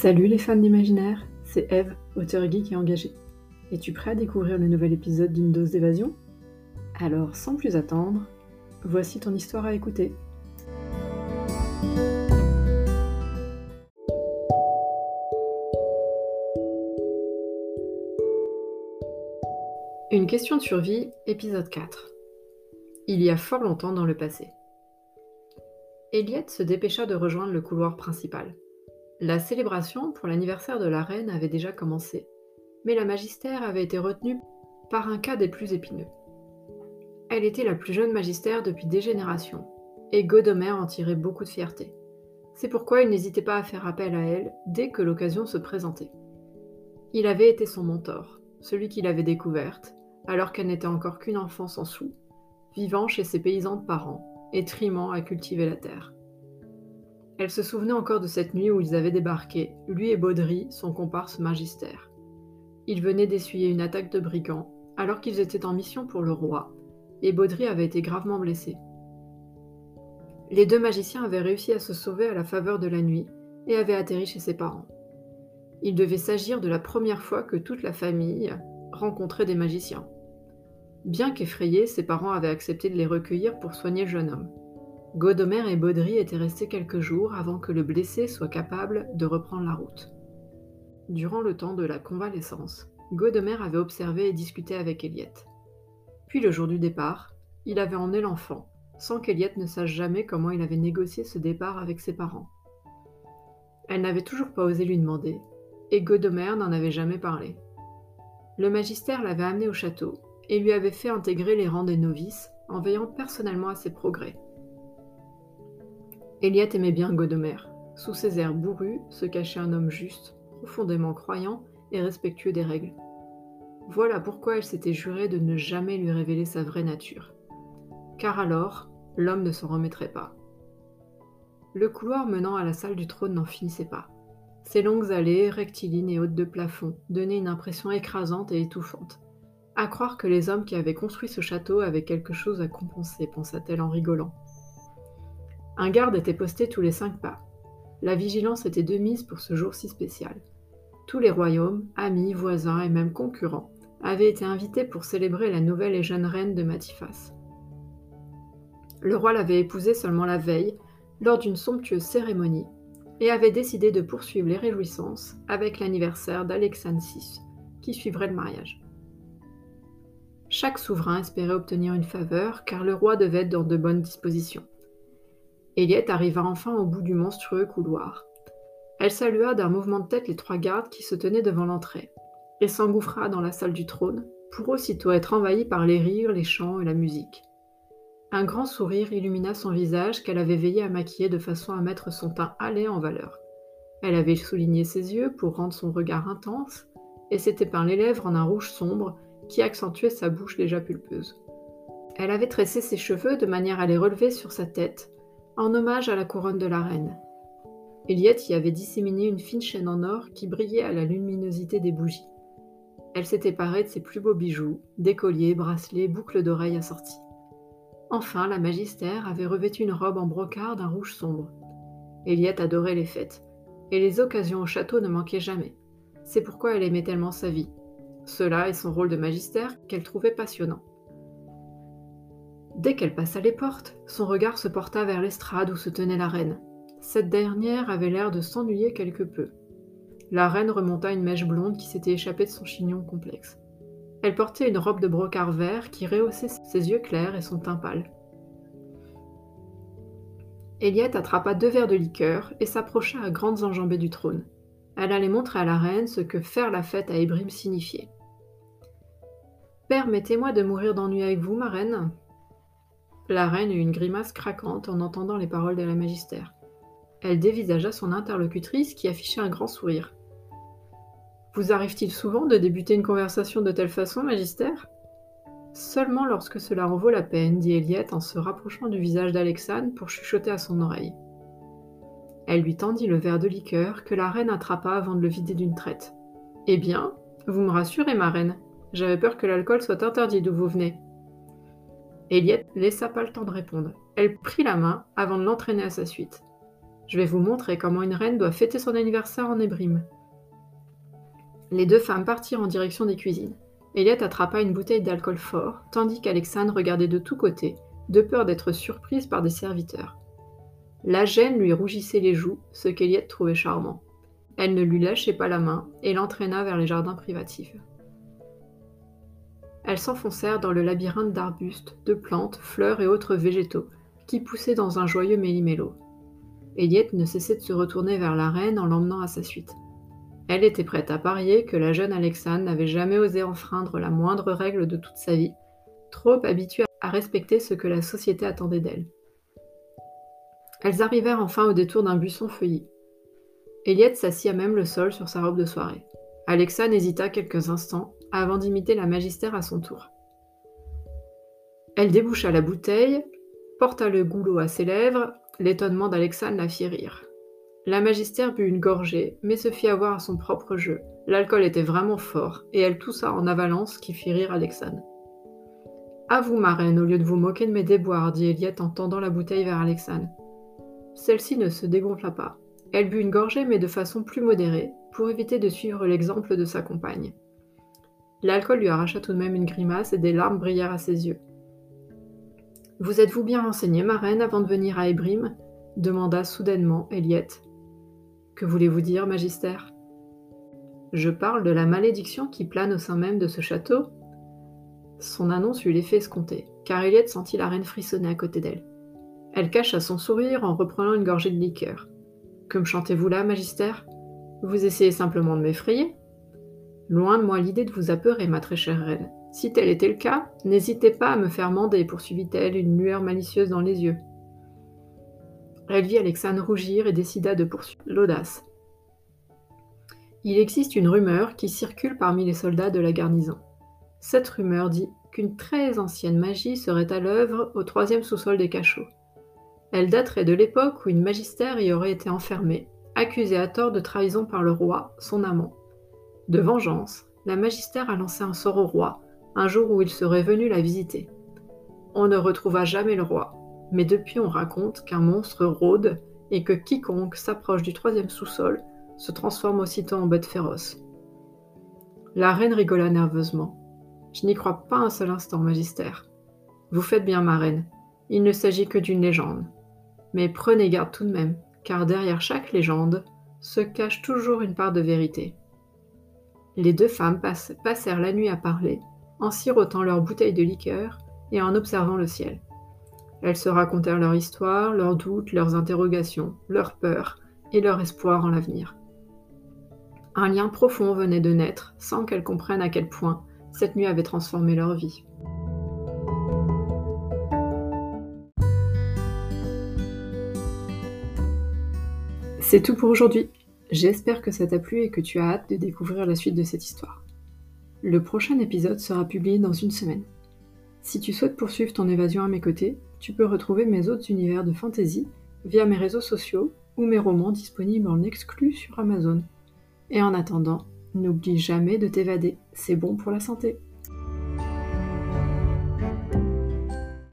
Salut les fans d'imaginaire, c'est Eve, auteur geek et engagée. Es-tu prêt à découvrir le nouvel épisode d'une dose d'évasion? Alors, sans plus attendre, voici ton histoire à écouter. Une question de survie, épisode 4. Il y a fort longtemps dans le passé. Elliot se dépêcha de rejoindre le couloir principal. La célébration pour l'anniversaire de la reine avait déjà commencé, mais la magistère avait été retenue par un cas des plus épineux. Elle était la plus jeune magistère depuis des générations, et Godomer en tirait beaucoup de fierté. C'est pourquoi il n'hésitait pas à faire appel à elle dès que l'occasion se présentait. Il avait été son mentor, celui qu'il avait découverte, alors qu'elle n'était encore qu'une enfant sans sou, vivant chez ses paysans de parents, et trimant à cultiver la terre. Elle se souvenait encore de cette nuit où ils avaient débarqué, lui et Baudry, son comparse magistère. Ils venaient d'essuyer une attaque de brigands, alors qu'ils étaient en mission pour le roi, et Baudry avait été gravement blessé. Les deux magiciens avaient réussi à se sauver à la faveur de la nuit et avaient atterri chez ses parents. Il devait s'agir de la première fois que toute la famille rencontrait des magiciens. Bien qu'effrayés, ses parents avaient accepté de les recueillir pour soigner le jeune homme. Godomer et Baudry étaient restés quelques jours avant que le blessé soit capable de reprendre la route. Durant le temps de la convalescence, Godomer avait observé et discuté avec Elliot. Puis le jour du départ, il avait emmené l'enfant, sans qu'Elliot ne sache jamais comment il avait négocié ce départ avec ses parents. Elle n'avait toujours pas osé lui demander, et Godomer n'en avait jamais parlé. Le magistère l'avait amené au château et lui avait fait intégrer les rangs des novices en veillant personnellement à ses progrès. Eliot aimait bien Godomer. Sous ses airs bourrus se cachait un homme juste, profondément croyant et respectueux des règles. Voilà pourquoi elle s'était jurée de ne jamais lui révéler sa vraie nature. Car alors, l'homme ne s'en remettrait pas. Le couloir menant à la salle du trône n'en finissait pas. Ses longues allées, rectilignes et hautes de plafond, donnaient une impression écrasante et étouffante. À croire que les hommes qui avaient construit ce château avaient quelque chose à compenser, pensa-t-elle en rigolant. Un garde était posté tous les cinq pas. La vigilance était de mise pour ce jour si spécial. Tous les royaumes, amis, voisins et même concurrents avaient été invités pour célébrer la nouvelle et jeune reine de Matifas. Le roi l'avait épousée seulement la veille, lors d'une somptueuse cérémonie, et avait décidé de poursuivre les réjouissances avec l'anniversaire d'Alexandre VI, qui suivrait le mariage. Chaque souverain espérait obtenir une faveur, car le roi devait être dans de bonnes dispositions. Eliette arriva enfin au bout du monstrueux couloir. Elle salua d'un mouvement de tête les trois gardes qui se tenaient devant l'entrée, et s'engouffra dans la salle du trône, pour aussitôt être envahie par les rires, les chants et la musique. Un grand sourire illumina son visage qu'elle avait veillé à maquiller de façon à mettre son teint hâlé en valeur. Elle avait souligné ses yeux pour rendre son regard intense, et s'était peint les lèvres en un rouge sombre qui accentuait sa bouche déjà pulpeuse. Elle avait tressé ses cheveux de manière à les relever sur sa tête, en hommage à la couronne de la reine. Eliot y avait disséminé une fine chaîne en or qui brillait à la luminosité des bougies. Elle s'était parée de ses plus beaux bijoux, décolliers, bracelets, boucles d'oreilles assorties. Enfin, la magistère avait revêtu une robe en brocart d'un rouge sombre. Eliette adorait les fêtes, et les occasions au château ne manquaient jamais. C'est pourquoi elle aimait tellement sa vie, cela et son rôle de magistère qu'elle trouvait passionnant. Dès qu'elle passa les portes, son regard se porta vers l'estrade où se tenait la reine. Cette dernière avait l'air de s'ennuyer quelque peu. La reine remonta une mèche blonde qui s'était échappée de son chignon complexe. Elle portait une robe de brocart vert qui rehaussait ses yeux clairs et son teint pâle. Eliette attrapa deux verres de liqueur et s'approcha à grandes enjambées du trône. Elle allait montrer à la reine ce que faire la fête à Ébrim signifiait. Permettez-moi de mourir d'ennui avec vous, ma reine La reine eut une grimace craquante en entendant les paroles de la magistère. Elle dévisagea son interlocutrice qui affichait un grand sourire. Vous arrive-t-il souvent de débuter une conversation de telle façon, magistère? Seulement lorsque cela en vaut la peine, dit Eliette en se rapprochant du visage d'Alexandre pour chuchoter à son oreille. Elle lui tendit le verre de liqueur que la reine attrapa avant de le vider d'une traite. Eh bien, vous me rassurez, ma reine. J'avais peur que l'alcool soit interdit d'où vous venez. Eliette laissa pas le temps de répondre. Elle prit la main avant de l'entraîner à sa suite. Je vais vous montrer comment une reine doit fêter son anniversaire en Ébrim. Les deux femmes partirent en direction des cuisines. Eliette attrapa une bouteille d'alcool fort, tandis qu'Alexandre regardait de tous côtés, de peur d'être surprise par des serviteurs. La gêne lui rougissait les joues, ce qu'Eliette trouvait charmant. Elle ne lui lâchait pas la main et l'entraîna vers les jardins privatifs. Elles s'enfoncèrent dans le labyrinthe d'arbustes, de plantes, fleurs et autres végétaux, qui poussaient dans un joyeux méli-mélo. Eliette ne cessait de se retourner vers la reine en l'emmenant à sa suite. Elle était prête à parier que la jeune Alexandre n'avait jamais osé enfreindre la moindre règle de toute sa vie, trop habituée à respecter ce que la société attendait d'elle. Elles arrivèrent enfin au détour d'un buisson feuilli. Eliette s'assit à même le sol sur sa robe de soirée. Alexa hésita quelques instants avant d'imiter la magistère à son tour. Elle déboucha la bouteille, porta le goulot à ses lèvres, l'étonnement d'Alexandre la fit rire. La magistère but une gorgée, mais se fit avoir à son propre jeu. L'alcool était vraiment fort, et elle toussa en avalance qui fit rire Alexandre. À vous, ma reine, au lieu de vous moquer de mes déboires, dit Eliette en tendant la bouteille vers Alexandre. Celle-ci ne se dégonfla pas. Elle but une gorgée, mais de façon plus modérée, pour éviter de suivre l'exemple de sa compagne. L'alcool lui arracha tout de même une grimace et des larmes brillèrent à ses yeux. Vous êtes-vous bien renseignée, ma reine, avant de venir à Ébrim? demanda soudainement Eliette. Que voulez-vous dire, Magister Je parle de la malédiction qui plane au sein même de ce château. Son annonce eut l'effet escompté, car Eliette sentit la reine frissonner à côté d'elle. Elle cacha son sourire en reprenant une gorgée de liqueur. Que me chantez-vous là, Magister Vous essayez simplement de m'effrayer Loin de moi l'idée de vous apeurer, ma très chère reine. Si tel était le cas, n'hésitez pas à me faire mander, poursuivit-elle, une lueur malicieuse dans les yeux. Elle vit Alexandre rougir et décida de poursuivre l'audace. Il existe une rumeur qui circule parmi les soldats de la garnison. Cette rumeur dit qu'une très ancienne magie serait à l'œuvre au troisième sous-sol des cachots. Elle daterait de l'époque où une magistère y aurait été enfermée, accusée à tort de trahison par le roi, son amant. De vengeance, la magistère a lancé un sort au roi, un jour où il serait venu la visiter. On ne retrouva jamais le roi, mais depuis on raconte qu'un monstre rôde et que quiconque s'approche du troisième sous-sol se transforme aussitôt en bête féroce. La reine rigola nerveusement. Je n'y crois pas un seul instant, magistère. Vous faites bien, ma reine. Il ne s'agit que d'une légende. Mais prenez garde tout de même, car derrière chaque légende se cache toujours une part de vérité. Les deux femmes passèrent la nuit à parler, en sirotant leur bouteille de liqueur et en observant le ciel. Elles se racontèrent leur histoire, leurs doutes, leurs interrogations, leurs peurs et leur espoir en l'avenir. Un lien profond venait de naître sans qu'elles comprennent à quel point cette nuit avait transformé leur vie. C'est tout pour aujourd'hui. J'espère que ça t'a plu et que tu as hâte de découvrir la suite de cette histoire. Le prochain épisode sera publié dans une semaine. Si tu souhaites poursuivre ton évasion à mes côtés, tu peux retrouver mes autres univers de fantasy via mes réseaux sociaux ou mes romans disponibles en exclu sur Amazon. Et en attendant, n'oublie jamais de t'évader, c'est bon pour la santé.